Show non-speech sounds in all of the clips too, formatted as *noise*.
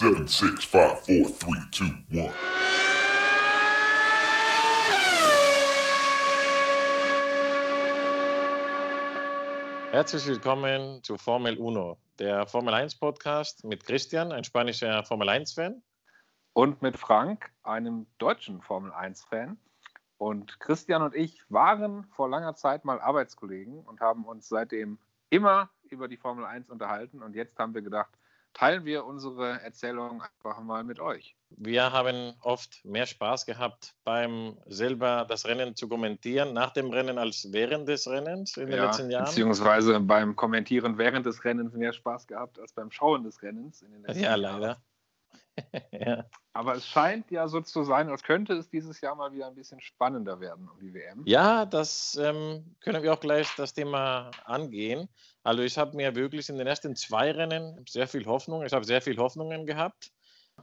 Seven, six, five, four, three, two, one. Herzlich willkommen zu Formel Uno, der Formel 1 Podcast mit Christian, ein spanischer Formel 1 Fan. Und mit Frank, einem deutschen Formel 1 Fan. Und Christian und ich waren vor langer Zeit mal Arbeitskollegen und haben uns seitdem immer über die Formel 1 unterhalten. Und jetzt haben wir gedacht, teilen wir unsere Erzählung einfach mal mit euch. Wir haben oft mehr Spaß gehabt beim selber das Rennen zu kommentieren, nach dem Rennen als während des Rennens in den ja, letzten Jahren. Beziehungsweise beim Kommentieren während des Rennens mehr Spaß gehabt als beim Schauen des Rennens in den letzten ja, Jahren. Ja, leider. *laughs* ja. Aber es scheint ja so zu sein, als könnte es dieses Jahr mal wieder ein bisschen spannender werden um die WM. Ja, das ähm, können wir auch gleich das Thema angehen. Also ich habe mir wirklich in den ersten zwei Rennen sehr viel Hoffnung, ich habe sehr viel Hoffnungen gehabt,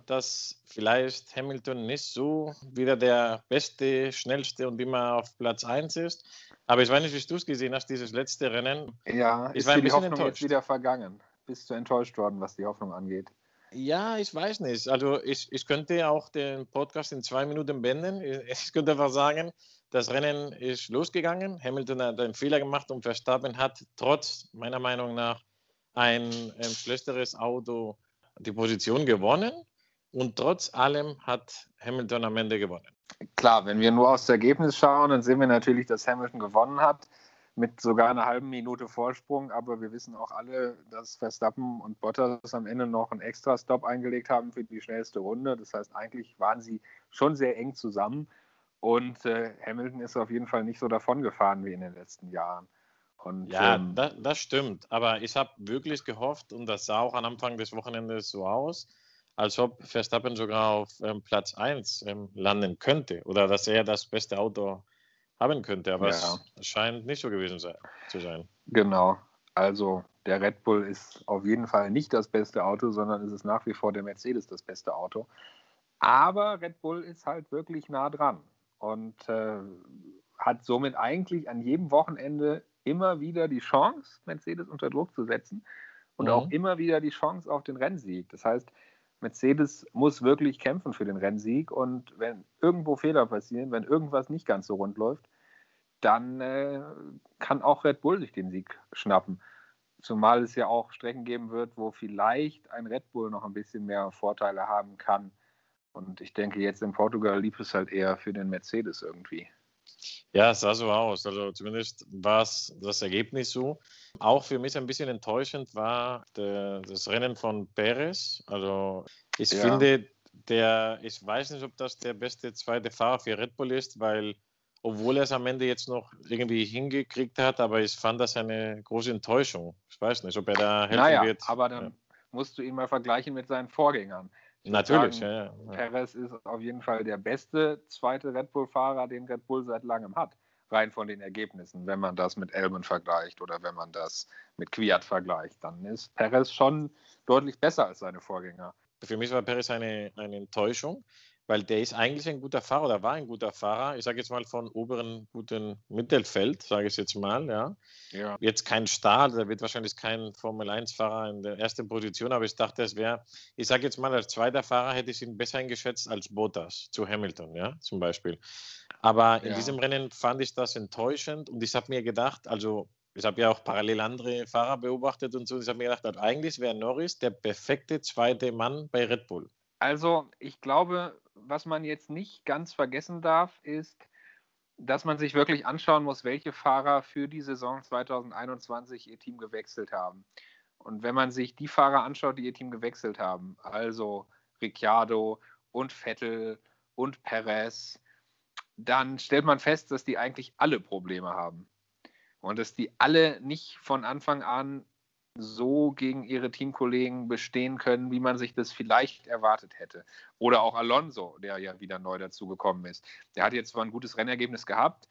dass vielleicht Hamilton nicht so wieder der beste, schnellste und immer auf Platz 1 ist. Aber ich weiß nicht, wie du es gesehen hast, dieses letzte Rennen. Ja, ich ist war ein die Hoffnung enttäuscht. jetzt wieder vergangen. Bist du enttäuscht worden, was die Hoffnung angeht? Ja, ich weiß nicht. Also ich, ich könnte auch den Podcast in zwei Minuten beenden. *laughs* Ich könnte einfach sagen, das Rennen ist losgegangen. Hamilton hat einen Fehler gemacht und Verstappen hat trotz meiner Meinung nach ein, ein schlechteres Auto die Position gewonnen. Und trotz allem hat Hamilton am Ende gewonnen. Klar, wenn wir nur aufs Ergebnis schauen, dann sehen wir natürlich, dass Hamilton gewonnen hat mit sogar einer halben Minute Vorsprung. Aber wir wissen auch alle, dass Verstappen und Bottas am Ende noch einen extra Stop eingelegt haben für die schnellste Runde. Das heißt, eigentlich waren sie schon sehr eng zusammen. Und äh, Hamilton ist auf jeden Fall nicht so davon gefahren wie in den letzten Jahren. Und, ja, ähm, das, das, stimmt. Aber ich habe wirklich gehofft, und das sah auch am Anfang des Wochenendes so aus, als ob Verstappen sogar auf ähm, Platz 1 ähm, landen könnte oder dass er das beste Auto haben könnte, aber ja. es scheint nicht so gewesen sein, zu sein. Genau. Also der Red Bull ist auf jeden Fall nicht das beste Auto, sondern es ist nach wie vor der Mercedes das beste Auto. Aber Red Bull ist halt wirklich nah dran und äh, hat somit eigentlich an jedem Wochenende immer wieder die Chance, Mercedes unter Druck zu setzen und mhm. auch immer wieder die Chance auf den Rennsieg. Das heißt, Mercedes muss wirklich kämpfen für den Rennsieg und wenn irgendwo Fehler passieren, wenn irgendwas nicht ganz so rund läuft, dann äh, kann auch Red Bull sich den Sieg schnappen. Zumal es ja auch Strecken geben wird, wo vielleicht ein Red Bull noch ein bisschen mehr Vorteile haben kann. Und ich denke, jetzt in Portugal lief es halt eher für den Mercedes irgendwie. Ja, es sah so aus. Also zumindest war es das Ergebnis so. Auch für mich ein bisschen enttäuschend war der, das Rennen von Perez. Also ich ja. finde, der, ich weiß nicht, ob das der beste zweite Fahrer für Red Bull ist, weil obwohl er es am Ende jetzt noch irgendwie hingekriegt hat, aber ich fand das eine große Enttäuschung. Ich weiß nicht, ob er da helfen naja, wird. Aber dann ja. musst du ihn mal vergleichen mit seinen Vorgängern. Natürlich, sagen, ja, ja. Perez ist auf jeden Fall der beste zweite Red Bull-Fahrer, den Red Bull seit langem hat. Rein von den Ergebnissen. Wenn man das mit Elben vergleicht oder wenn man das mit Kwiat vergleicht, dann ist Perez schon deutlich besser als seine Vorgänger. Für mich war Perez eine, eine Enttäuschung weil der ist eigentlich ein guter Fahrer oder war ein guter Fahrer. Ich sage jetzt mal von oberen guten Mittelfeld, sage ich jetzt mal. Ja. ja. Jetzt kein Star, der wird wahrscheinlich kein Formel-1-Fahrer in der ersten Position, aber ich dachte, es wäre, ich sage jetzt mal, als zweiter Fahrer hätte ich ihn besser eingeschätzt als Bottas zu Hamilton, ja, zum Beispiel. Aber in ja. diesem Rennen fand ich das enttäuschend und ich habe mir gedacht, also ich habe ja auch parallel andere Fahrer beobachtet und so. Ich habe mir gedacht, also eigentlich wäre Norris der perfekte zweite Mann bei Red Bull. Also ich glaube, was man jetzt nicht ganz vergessen darf, ist, dass man sich wirklich anschauen muss, welche Fahrer für die Saison 2021 ihr Team gewechselt haben. Und wenn man sich die Fahrer anschaut, die ihr Team gewechselt haben, also Ricciardo und Vettel und Perez, dann stellt man fest, dass die eigentlich alle Probleme haben. Und dass die alle nicht von Anfang an so gegen ihre Teamkollegen bestehen können, wie man sich das vielleicht erwartet hätte. Oder auch Alonso, der ja wieder neu dazugekommen ist. Der hat jetzt zwar ein gutes Rennergebnis gehabt,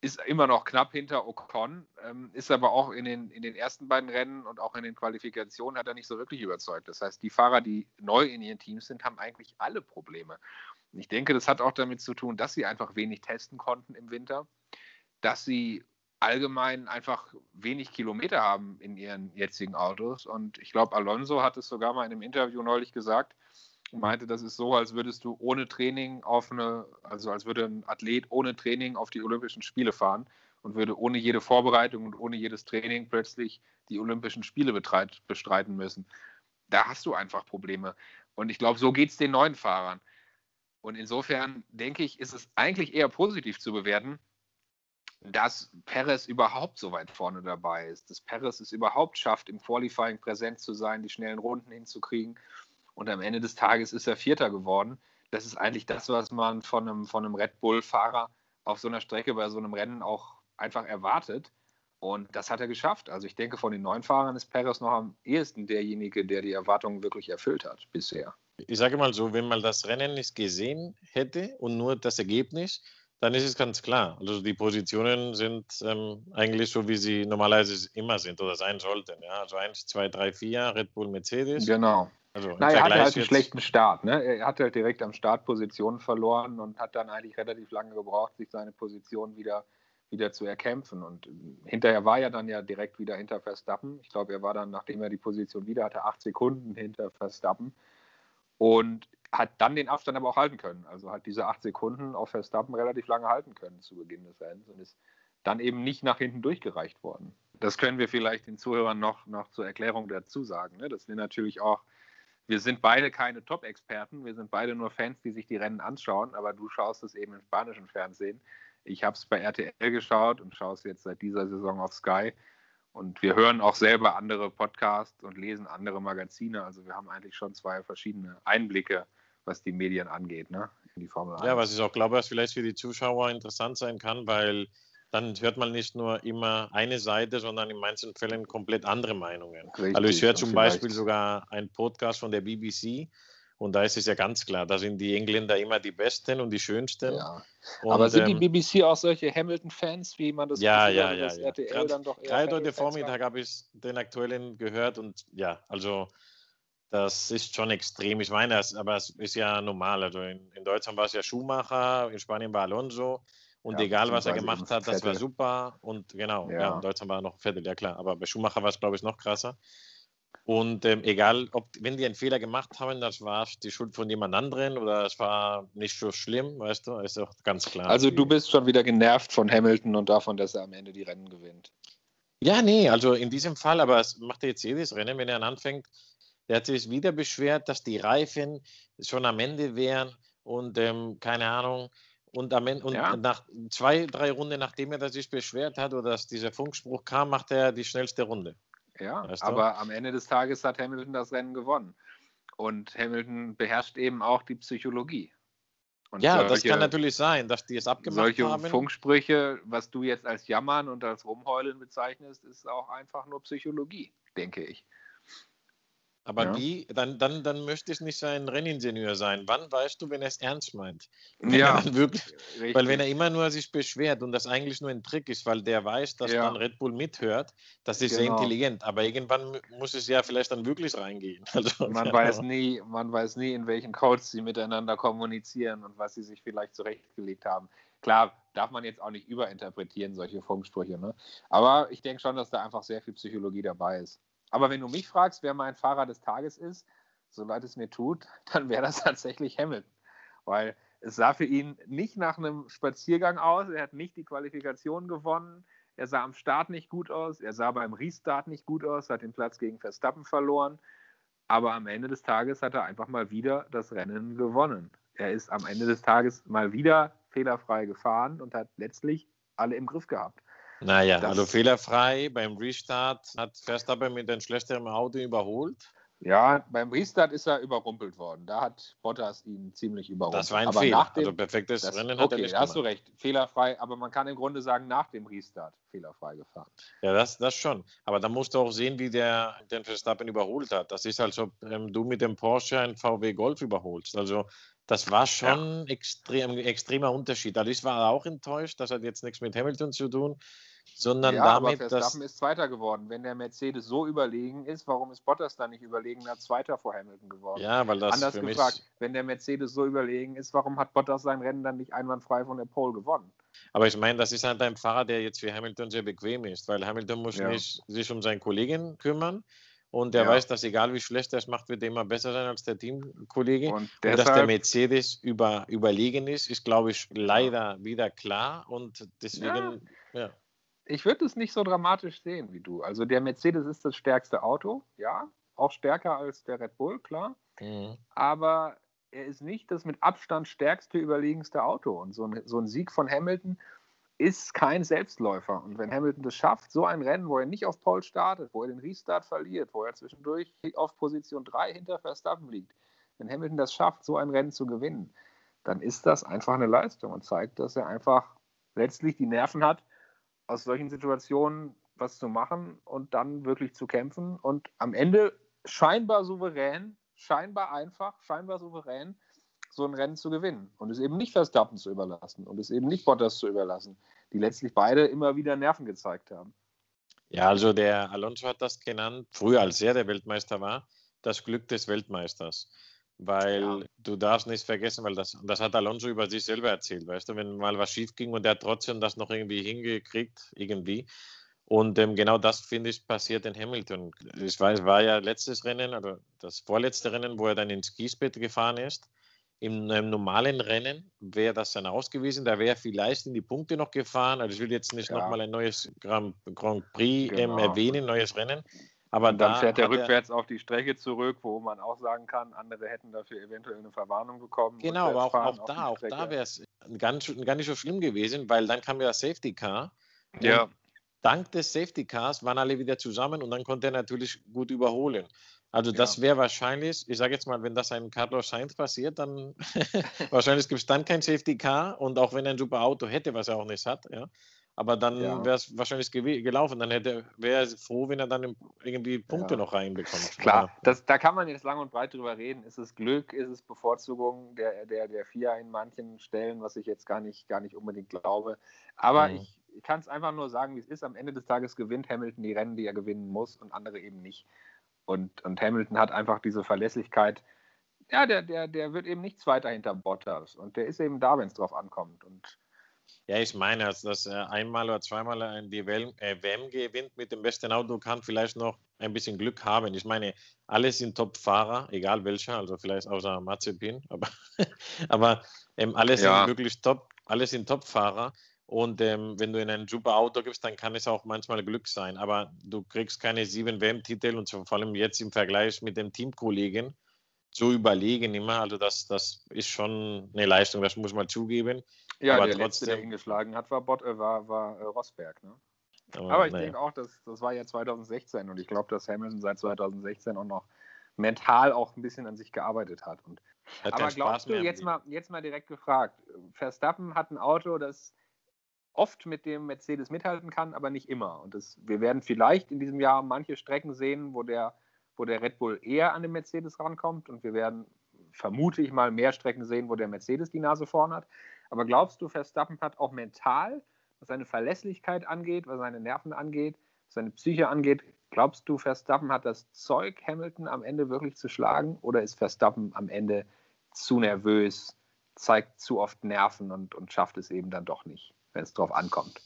ist immer noch knapp hinter Ocon, ähm, ist aber auch in den, in den ersten beiden Rennen und auch in den Qualifikationen hat er nicht so wirklich überzeugt. Das heißt, die Fahrer, die neu in ihren Teams sind, haben eigentlich alle Probleme. Und ich denke, das hat auch damit zu tun, dass sie einfach wenig testen konnten im Winter, dass sie allgemein einfach wenig Kilometer haben in ihren jetzigen Autos. Und ich glaube, Alonso hat es sogar mal in einem Interview neulich gesagt und meinte, das ist so, als würdest du ohne Training auf eine, also als würde ein Athlet ohne Training auf die Olympischen Spiele fahren und würde ohne jede Vorbereitung und ohne jedes Training plötzlich die Olympischen Spiele bestreiten müssen. Da hast du einfach Probleme. Und ich glaube, so geht es den neuen Fahrern. Und insofern denke ich, ist es eigentlich eher positiv zu bewerten, dass Perez überhaupt so weit vorne dabei ist, dass Perez es überhaupt schafft, im Qualifying präsent zu sein, die schnellen Runden hinzukriegen. Und am Ende des Tages ist er Vierter geworden. Das ist eigentlich das, was man von einem, von einem Red Bull-Fahrer auf so einer Strecke bei so einem Rennen auch einfach erwartet. Und das hat er geschafft. Also ich denke, von den neuen Fahrern ist Perez noch am ehesten derjenige, der die Erwartungen wirklich erfüllt hat bisher. Ich sage mal so, wenn man das Rennen nicht gesehen hätte und nur das Ergebnis, dann ist es ganz klar. Also die Positionen sind ähm, eigentlich so, wie sie normalerweise immer sind oder sein sollten. Ja? Also 1, 2, 3, 4, Red Bull, Mercedes. Genau. Also Na, er hatte halt einen schlechten Start. Ne? Er hat halt direkt am Start Positionen verloren und hat dann eigentlich relativ lange gebraucht, sich seine Position wieder, wieder zu erkämpfen. Und hinterher war er dann ja direkt wieder hinter Verstappen. Ich glaube, er war dann, nachdem er die Position wieder hatte, acht Sekunden hinter Verstappen. Und hat dann den Abstand aber auch halten können. Also hat diese acht Sekunden auf Verstappen relativ lange halten können zu Beginn des Rennens und ist dann eben nicht nach hinten durchgereicht worden. Das können wir vielleicht den Zuhörern noch, noch zur Erklärung dazu sagen, ne? dass wir natürlich auch, wir sind beide keine Top-Experten, wir sind beide nur Fans, die sich die Rennen anschauen, aber du schaust es eben im spanischen Fernsehen. Ich habe es bei RTL geschaut und schaue es jetzt seit dieser Saison auf Sky. Und wir hören auch selber andere Podcasts und lesen andere Magazine. Also wir haben eigentlich schon zwei verschiedene Einblicke was die Medien angeht, ne? in die Formel 1. Ja, was ich auch glaube, was vielleicht für die Zuschauer interessant sein kann, weil dann hört man nicht nur immer eine Seite, sondern in manchen Fällen komplett andere Meinungen. Richtig, also ich höre zum Beispiel sogar einen Podcast von der BBC und da ist es ja ganz klar, da sind die Engländer immer die Besten und die Schönsten. Ja. Und, Aber sind die ähm, BBC auch solche Hamilton-Fans, wie man das ja, ja, ja, ja. RTL Grad, dann doch Gerade heute Vormittag habe ich den aktuellen gehört und ja, also das ist schon extrem. Ich meine, das, aber es ist ja normal. Also in, in Deutschland war es ja Schumacher, in Spanien war Alonso. Und ja, egal, was er gemacht hat, das war super. Und genau, ja. ja in Deutschland war er noch Vettel, ja klar. Aber bei Schumacher war es, glaube ich, noch krasser. Und ähm, egal, ob wenn die einen Fehler gemacht haben, das war die Schuld von jemand anderem oder es war nicht so schlimm, weißt du, ist auch ganz klar. Also du bist schon wieder genervt von Hamilton und davon, dass er am Ende die Rennen gewinnt. Ja, nee, also in diesem Fall, aber es macht jetzt jedes Rennen, wenn er anfängt, der hat sich wieder beschwert, dass die Reifen schon am Ende wären und ähm, keine Ahnung. Und, am Ende, und ja. nach zwei, drei Runden, nachdem er sich beschwert hat oder dass dieser Funkspruch kam, macht er die schnellste Runde. Ja, weißt du? aber am Ende des Tages hat Hamilton das Rennen gewonnen. Und Hamilton beherrscht eben auch die Psychologie. Und ja, solche, das kann natürlich sein, dass die es abgemacht solche haben. Solche Funksprüche, was du jetzt als Jammern und als Rumheulen bezeichnest, ist auch einfach nur Psychologie, denke ich. Aber ja. wie, dann, dann, dann möchte ich nicht sein Renningenieur sein. Wann weißt du, wenn er es ernst meint? *laughs* Wenn ja. Wirklich, weil wenn er immer nur sich beschwert und das eigentlich nur ein Trick ist, weil der weiß, dass ja. dann Red Bull mithört, das ist genau. sehr intelligent. Aber irgendwann muss es ja vielleicht dann wirklich reingehen. *laughs* Also, man, weiß nie, man weiß nie, in welchen Codes sie miteinander kommunizieren und was sie sich vielleicht zurechtgelegt haben. Klar, darf man jetzt auch nicht überinterpretieren, solche Funksprüche. Ne? Aber ich denke schon, dass da einfach sehr viel Psychologie dabei ist. Aber wenn du mich fragst, wer mein Fahrer des Tages ist, so leid es mir tut, *laughs* dann wäre das tatsächlich Hamilton. Weil es sah für ihn nicht nach einem Spaziergang aus. Er hat nicht die Qualifikation gewonnen. Er sah am Start nicht gut aus. Er sah beim Restart nicht gut aus, hat den Platz gegen Verstappen verloren. Aber am Ende des Tages hat er einfach mal wieder das Rennen gewonnen. Er ist am Ende des Tages mal wieder fehlerfrei gefahren und hat letztlich alle im Griff gehabt. Naja, das, also fehlerfrei beim Restart hat Verstappen mit dem schlechteren Auto überholt. Ja, beim Restart ist er überrumpelt worden. Da hat Bottas ihn ziemlich überrumpelt. Das war ein aber Fehler. Dem, also perfektes das, Rennen hat okay, er nicht hast du recht. Fehlerfrei, aber man kann im Grunde sagen, nach dem Restart fehlerfrei gefahren. Ja, das, das schon. Aber da musst du auch sehen, wie der den Verstappen überholt hat. Das ist, als ob ähm, du mit dem Porsche einen VW Golf überholst. Also das war schon ja. extrem, extremer Unterschied. Also ich war auch enttäuscht. Das hat jetzt nichts mit Hamilton zu tun. Sondern ja, damit, aber Verstappen ist Zweiter geworden. Wenn der Mercedes so überlegen ist, warum ist Bottas dann nicht überlegener Zweiter vor Hamilton geworden? Ja, weil das Anders für gefragt, mich, wenn der Mercedes so überlegen ist, warum hat Bottas sein Rennen dann nicht einwandfrei von der Pole gewonnen? aber ich meine, das ist halt ein Fahrer, der jetzt für Hamilton sehr bequem ist, weil Hamilton muss Ja. nicht sich um seinen Kollegen kümmern und er Ja. weiß, dass egal wie schlecht er es macht, wird er immer besser sein als der Teamkollege. Und Und dass der deshalb, Mercedes über, überlegen ist, ist, glaube ich, leider wieder klar. Und deswegen, ja. Ich würde es nicht so dramatisch sehen wie du. Also der Mercedes ist das stärkste Auto, ja, auch stärker als der Red Bull, klar. Mhm. aber er ist nicht das mit Abstand stärkste, überlegenste Auto. Und so ein, so ein Sieg von Hamilton ist kein Selbstläufer. Und wenn Hamilton das schafft, so ein Rennen, wo er nicht auf Pole startet, wo er den Restart verliert, wo er zwischendurch auf Position 3 hinter Verstappen liegt, wenn Hamilton das schafft, so ein Rennen zu gewinnen, dann ist das einfach eine Leistung und zeigt, dass er einfach letztlich die Nerven hat, aus solchen Situationen was zu machen und dann wirklich zu kämpfen und am Ende scheinbar souverän, scheinbar einfach, scheinbar souverän so ein Rennen zu gewinnen und es eben nicht Verstappen zu überlassen und es eben nicht Bottas zu überlassen, die letztlich beide immer wieder Nerven gezeigt haben. Ja, also der Alonso hat das genannt, früher als er der Weltmeister war, das Glück des Weltmeisters. Weil Ja. du darfst nicht vergessen, weil das, das hat Alonso über sich selber erzählt, weißt du, wenn mal was schief ging und er hat trotzdem das noch irgendwie hingekriegt, irgendwie. Und ähm, genau das, finde ich, passiert in Hamilton. Ich weiß, war ja letztes Rennen, oder das vorletzte Rennen, wo er dann ins Kiesbett gefahren ist. In einem normalen Rennen wäre das dann ausgewiesen, da wäre er vielleicht in die Punkte noch gefahren. Also ich will jetzt nicht Ja. nochmal ein neues Grand, Grand Prix ähm, Genau. erwähnen, neues Rennen. Aber Und dann da fährt er rückwärts auf die Strecke zurück, wo man auch sagen kann, andere hätten dafür eventuell eine Verwarnung bekommen. Genau, aber auch, auch da, auch da wäre es gar nicht so schlimm gewesen, weil dann kam ja das Safety Car. Ja, dank des Safety Cars waren alle wieder zusammen und dann konnte er natürlich gut überholen. Also das Ja. wäre wahrscheinlich, ich sage jetzt mal, wenn das einem Carlos Sainz passiert, dann *laughs* wahrscheinlich gibt es dann kein Safety Car und auch wenn er ein super Auto hätte, was er auch nicht hat, ja. Aber dann Ja. wäre es wahrscheinlich gelaufen. Dann hätte wäre er froh, wenn er dann irgendwie Punkte Ja. noch reinbekommt. *laughs* Klar, das, da kann man jetzt lang und breit drüber reden. Ist es Glück, ist es Bevorzugung der, der, der FIA in manchen Stellen, was ich jetzt gar nicht, gar nicht unbedingt glaube. Aber Mhm. ich, ich kann es einfach nur sagen, wie es ist. Am Ende des Tages gewinnt Hamilton die Rennen, die er gewinnen muss und andere eben nicht. Und, und Hamilton hat einfach diese Verlässlichkeit. Ja, der, der, der wird eben nicht Zweiter hinter Bottas. Und der ist eben da, wenn es drauf ankommt. Und Ja, ich meine, dass, dass er einmal oder zweimal die WM, äh, WM gewinnt mit dem besten Auto, kann vielleicht noch ein bisschen Glück haben. Ich meine, alle sind Top-Fahrer, egal welcher, also vielleicht außer Mazepin, aber, *laughs* aber ähm, alle sind Ja. wirklich top, alle sind Top-Fahrer. Und ähm, wenn du in ein super Auto gibst, dann kann es auch manchmal Glück sein. Aber du kriegst keine sieben WM-Titel und vor allem jetzt im Vergleich mit dem Teamkollegen so überlegen immer. Also das, das ist schon eine Leistung, das muss man zugeben. Ja, Aber der Letzte, der trotzdem- ihn geschlagen hat, war, Bot, äh, war, war äh, Rosberg. Ne? Aber ich naja. denke auch, dass, das war ja 2016 und ich glaube, dass Hamilton seit 2016 auch noch mental auch ein bisschen an sich gearbeitet hat. Und, Hat aber glaubst du, jetzt mal, jetzt mal direkt gefragt, Verstappen hat ein Auto, das oft mit dem Mercedes mithalten kann, aber nicht immer. Und das, wir werden vielleicht in diesem Jahr manche Strecken sehen, wo der, wo der Red Bull eher an den Mercedes rankommt und wir werden vermute ich mal mehr Strecken sehen, wo der Mercedes die Nase vorn hat. Aber glaubst du, Verstappen hat auch mental, was seine Verlässlichkeit angeht, was seine Nerven angeht, was seine Psyche angeht, glaubst du, Verstappen hat das Zeug, Hamilton am Ende wirklich zu schlagen? Oder ist Verstappen am Ende zu nervös, zeigt zu oft Nerven und, und schafft es eben dann doch nicht, wenn es drauf ankommt?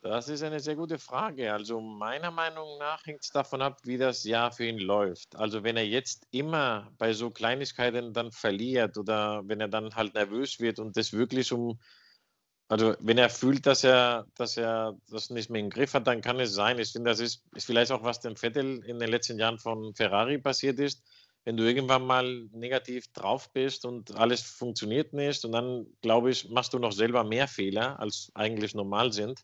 Das ist eine sehr gute Frage. Also meiner Meinung nach hängt es davon ab, wie das Jahr für ihn läuft. Also wenn er jetzt immer bei so Kleinigkeiten dann verliert oder wenn er dann halt nervös wird und das wirklich um, also wenn er fühlt, dass er, dass er das nicht mehr im Griff hat, dann kann es sein. Ich finde, das ist, ist vielleicht auch, was dem Vettel in den letzten Jahren von Ferrari passiert ist. Wenn du irgendwann mal negativ drauf bist und alles funktioniert nicht und dann, glaube ich, machst du noch selber mehr Fehler, als eigentlich normal sind.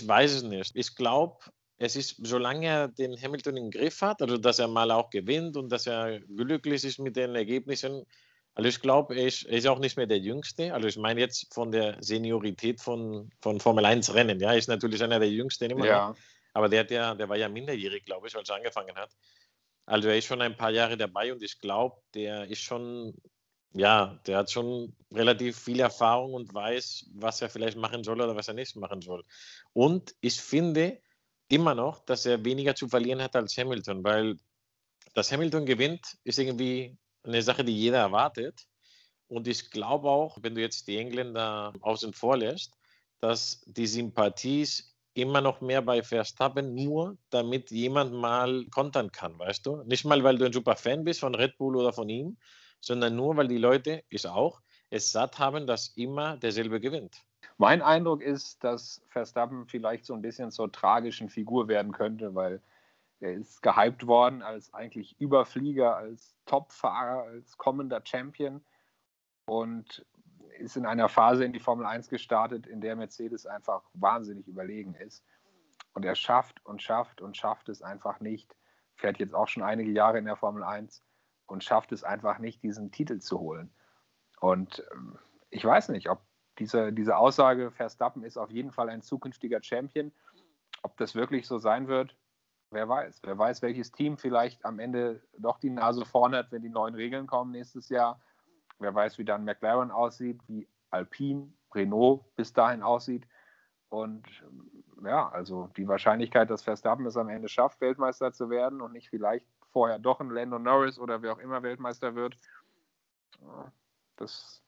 Ich weiß es nicht. Ich glaube, es ist, solange er den Hamilton im Griff hat, also dass er mal auch gewinnt und dass er glücklich ist mit den Ergebnissen. Also ich glaube, er ist, er ist auch nicht mehr der Jüngste. Also ich meine jetzt von der Seniorität von, von Formel 1 Rennen. Ja, ist natürlich einer der Jüngsten immer noch. Aber der, hat ja, der war ja minderjährig, glaube ich, als er angefangen hat. Also er ist schon ein paar Jahre dabei und ich glaube, der ist schon ja, der hat schon relativ viel Erfahrung und weiß, was er vielleicht machen soll oder was er nicht machen soll. Und ich finde immer noch, dass er weniger zu verlieren hat als Hamilton, weil dass Hamilton gewinnt, ist irgendwie eine Sache, die jeder erwartet. Und ich glaube auch, wenn du jetzt die Engländer außen vor lässt, dass die Sympathie immer noch mehr bei Verstappen, nur damit jemand mal kontern kann, weißt du? Nicht mal, weil du ein super Fan bist von Red Bull oder von ihm, sondern nur, weil die Leute, ich auch, es satt haben, dass immer derselbe gewinnt. Mein Eindruck ist, dass Verstappen vielleicht so ein bisschen zur tragischen Figur werden könnte, weil er ist gehypt worden als eigentlich Überflieger, als Topfahrer, als kommender Champion und ist in einer Phase in die Formel 1 gestartet, in der Mercedes einfach wahnsinnig überlegen ist. Und er schafft und schafft und schafft es einfach nicht, fährt jetzt auch schon einige Jahre in der Formel 1 und schafft es einfach nicht, diesen Titel zu holen. Und ähm, ich weiß nicht, ob diese, diese Aussage, Verstappen ist auf jeden Fall ein zukünftiger Champion, ob das wirklich so sein wird, wer weiß. Wer weiß, welches Team vielleicht am Ende doch die Nase vorne hat, wenn die neuen Regeln kommen nächstes Jahr. Wer weiß, wie dann McLaren aussieht, wie Alpine, Renault bis dahin aussieht. Und ähm, ja, also die Wahrscheinlichkeit, dass Verstappen es am Ende schafft, Weltmeister zu werden und nicht vielleicht vorher doch ein Lando Norris oder wer auch immer Weltmeister wird. Das,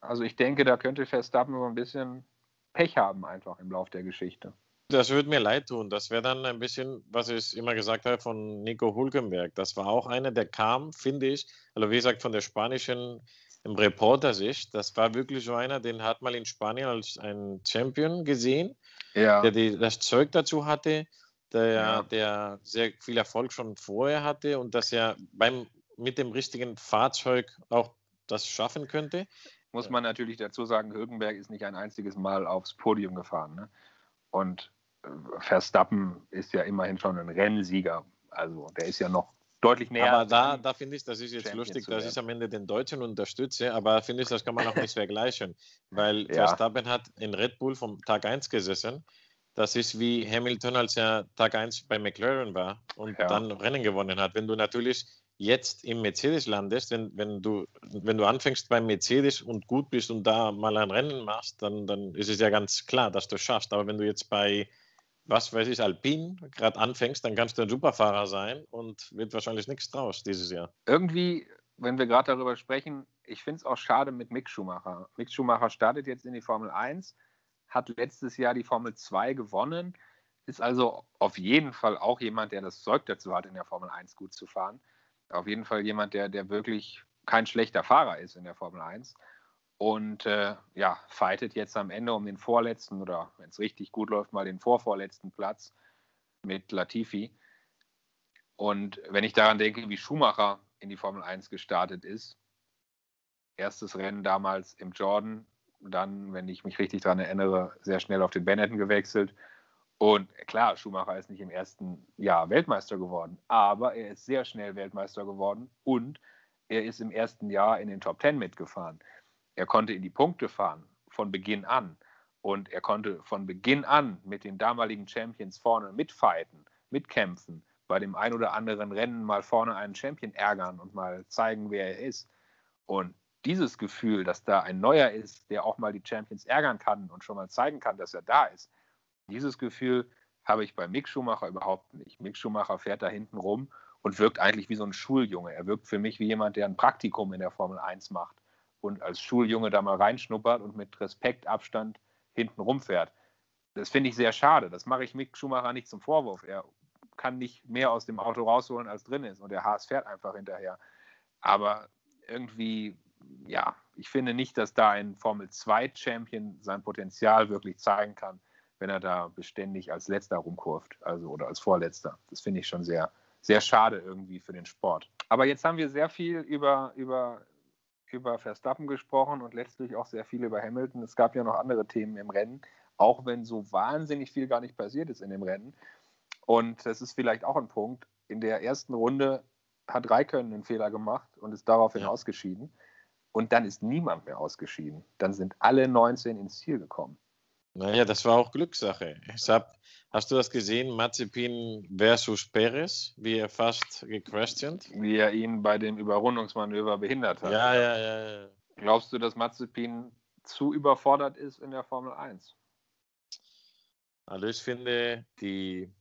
also ich denke, da könnte Verstappen so ein bisschen Pech haben einfach im Lauf der Geschichte. Das würde mir leid tun. Das wäre dann ein bisschen, was ich immer gesagt habe von Nico Hulkenberg. Das war auch einer, der kam, finde ich, also wie gesagt, von der spanischen Reporter-Sicht. Das war wirklich so einer, den hat man in Spanien als ein Champion gesehen, ja. der die, das Zeug dazu hatte der, ja. der sehr viel Erfolg schon vorher hatte und dass er beim, mit dem richtigen Fahrzeug auch das schaffen könnte. Muss man natürlich dazu sagen, Hülkenberg ist nicht ein einziges Mal aufs Podium gefahren. Ne? Und äh, Verstappen ist ja immerhin schon ein Rennsieger. Also der ist ja noch deutlich näher. Aber da, da finde ich, das ist jetzt Champion lustig, dass ich am Ende den Deutschen unterstütze, aber finde ich, das kann man auch nicht *laughs* vergleichen. Weil ja. Verstappen hat in Red Bull vom Tag 1 gesessen das ist wie Hamilton, als er Tag 1 bei McLaren war und ja. dann Rennen gewonnen hat. Wenn du natürlich jetzt im Mercedes landest, wenn, wenn, du, wenn du anfängst beim Mercedes und gut bist und da mal ein Rennen machst, dann, dann ist es ja ganz klar, dass du es schaffst. Aber wenn du jetzt bei, was weiß ich, Alpine gerade anfängst, dann kannst du ein Superfahrer sein und wird wahrscheinlich nichts draus dieses Jahr. Irgendwie, wenn wir gerade darüber sprechen, ich finde es auch schade mit Mick Schumacher. Mick Schumacher startet jetzt in die Formel 1 hat letztes Jahr die Formel 2 gewonnen, ist also auf jeden Fall auch jemand, der das Zeug dazu hat, in der Formel 1 gut zu fahren. Auf jeden Fall jemand, der, der wirklich kein schlechter Fahrer ist in der Formel 1. Und äh, ja, fightet jetzt am Ende um den vorletzten oder wenn es richtig gut läuft, mal den vorvorletzten Platz mit Latifi. Und wenn ich daran denke, wie Schumacher in die Formel 1 gestartet ist, erstes Rennen damals im Jordan, dann, wenn ich mich richtig daran erinnere, sehr schnell auf den Benetton gewechselt. Und klar, Schumacher ist nicht im ersten Jahr Weltmeister geworden, aber er ist sehr schnell Weltmeister geworden und er ist im ersten Jahr in den Top Ten mitgefahren. Er konnte in die Punkte fahren von Beginn an und er konnte von Beginn an mit den damaligen Champions vorne mitfighten, mitkämpfen, bei dem ein oder anderen Rennen mal vorne einen Champion ärgern und mal zeigen, wer er ist. Und dieses Gefühl, dass da ein Neuer ist, der auch mal die Champions ärgern kann und schon mal zeigen kann, dass er da ist, dieses Gefühl habe ich bei Mick Schumacher überhaupt nicht. Mick Schumacher fährt da hinten rum und wirkt eigentlich wie so ein Schuljunge. Er wirkt für mich wie jemand, der ein Praktikum in der Formel 1 macht und als Schuljunge da mal reinschnuppert und mit Respekt, Abstand hinten rumfährt. Das finde ich sehr schade. Das mache ich Mick Schumacher nicht zum Vorwurf. Er kann nicht mehr aus dem Auto rausholen, als drin ist. Und der Haas fährt einfach hinterher. Aber irgendwie ja, ich finde nicht, dass da ein Formel 2-Champion sein Potenzial wirklich zeigen kann, wenn er da beständig als Letzter rumkurft, also oder als Vorletzter. Das finde ich schon sehr, sehr schade irgendwie für den Sport. Aber jetzt haben wir sehr viel über, über, über Verstappen gesprochen und letztlich auch sehr viel über Hamilton. Es gab ja noch andere Themen im Rennen, auch wenn so wahnsinnig viel gar nicht passiert ist in dem Rennen. Und das ist vielleicht auch ein Punkt. In der ersten Runde hat Raikkonen einen Fehler gemacht und ist daraufhin ja. ausgeschieden. Und dann ist niemand mehr ausgeschieden. Dann sind alle 19 ins Ziel gekommen. Naja, das war auch Glückssache. Hab, hast du das gesehen, Mazepin versus Perez, wie er fast gecrashed sind? Wie er ihn bei dem Überrundungsmanöver behindert hat. Ja, ja, ja. ja. Glaubst du, dass Mazepin zu überfordert ist in der Formel 1? Also ich finde, die,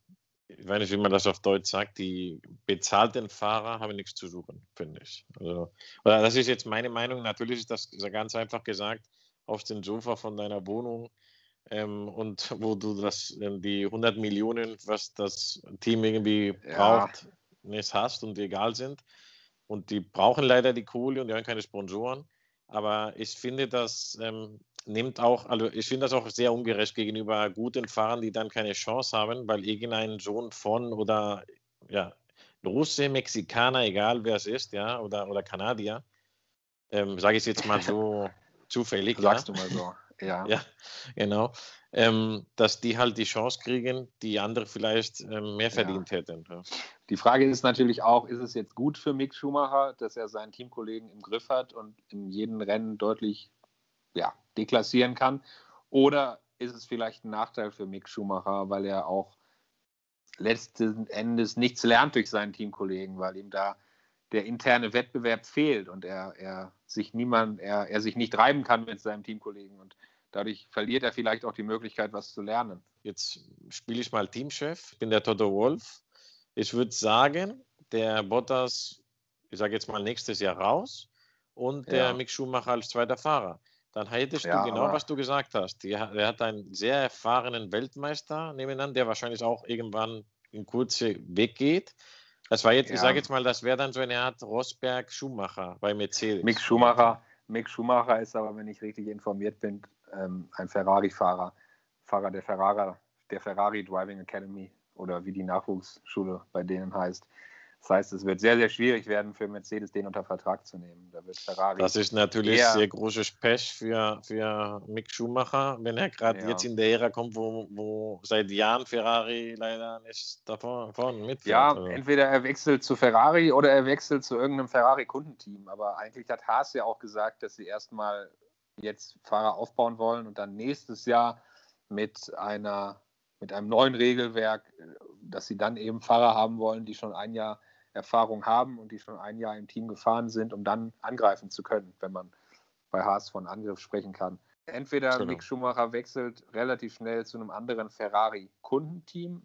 ich weiß nicht, wie man das auf Deutsch sagt, die bezahlten Fahrer haben nichts zu suchen, finde ich. Also, oder das ist jetzt meine Meinung. Natürlich ist das ganz einfach gesagt, auf dem Sofa von deiner Wohnung ähm, und wo du das, die 100 Millionen, was das Team irgendwie ja. braucht, nicht hast und egal sind. Und die brauchen leider die Kohle und die haben keine Sponsoren. Aber ich finde, das ähm, nimmt auch, also ich finde das auch sehr ungerecht gegenüber guten Fahrern, die dann keine Chance haben, weil irgendein Sohn von oder ja, Russe, Mexikaner, egal wer es ist, ja, oder, oder Kanadier, ähm, sage ich jetzt mal so *laughs* zufällig. Sagst ja. du mal so, ja. *laughs* Ja, genau. Ähm, dass die halt die Chance kriegen, die andere vielleicht ähm, mehr verdient ja. hätten. Ja. Die Frage ist natürlich auch, ist es jetzt gut für Mick Schumacher, dass er seinen Teamkollegen im Griff hat und in jedem Rennen deutlich ja, deklassieren kann? Oder ist es vielleicht ein Nachteil für Mick Schumacher, weil er auch letzten Endes nichts lernt durch seinen Teamkollegen, weil ihm da der interne Wettbewerb fehlt und er, er sich niemand, er, er sich nicht reiben kann mit seinem Teamkollegen und dadurch verliert er vielleicht auch die Möglichkeit, was zu lernen. Jetzt spiele ich mal Teamchef, ich bin der Toto Wolf. Ich würde sagen, der Bottas, ich sage jetzt mal nächstes Jahr raus und der ja. Mick Schumacher als zweiter Fahrer dann hättest ja, du genau, was du gesagt hast. Er hat einen sehr erfahrenen Weltmeister nebenan, der wahrscheinlich auch irgendwann in kurze Weg geht. Das war jetzt, ja. ich sage jetzt mal, das wäre dann so eine Art Rosberg-Schumacher bei Mercedes. Mick Schumacher, Mick Schumacher ist aber, wenn ich richtig informiert bin, ähm, ein Ferrari-Fahrer, Fahrer der Ferrari, der Ferrari Driving Academy oder wie die Nachwuchsschule bei denen heißt. Das heißt, es wird sehr, sehr schwierig werden für Mercedes, den unter Vertrag zu nehmen. Da wird Ferrari. Das ist natürlich sehr großes Pech für, für Mick Schumacher, wenn er gerade ja. jetzt in der Ära kommt, wo, wo seit Jahren Ferrari leider nicht davon, mitfährt. Ja, also. entweder er wechselt zu Ferrari oder er wechselt zu irgendeinem Ferrari-Kundenteam. Aber eigentlich hat Haas ja auch gesagt, dass sie erstmal jetzt Fahrer aufbauen wollen und dann nächstes Jahr mit einer mit einem neuen Regelwerk, dass sie dann eben Fahrer haben wollen, die schon ein Jahr Erfahrung haben und die schon ein Jahr im Team gefahren sind, um dann angreifen zu können, wenn man bei Haas von Angriff sprechen kann. Entweder genau. Mick Schumacher wechselt relativ schnell zu einem anderen Ferrari-Kundenteam.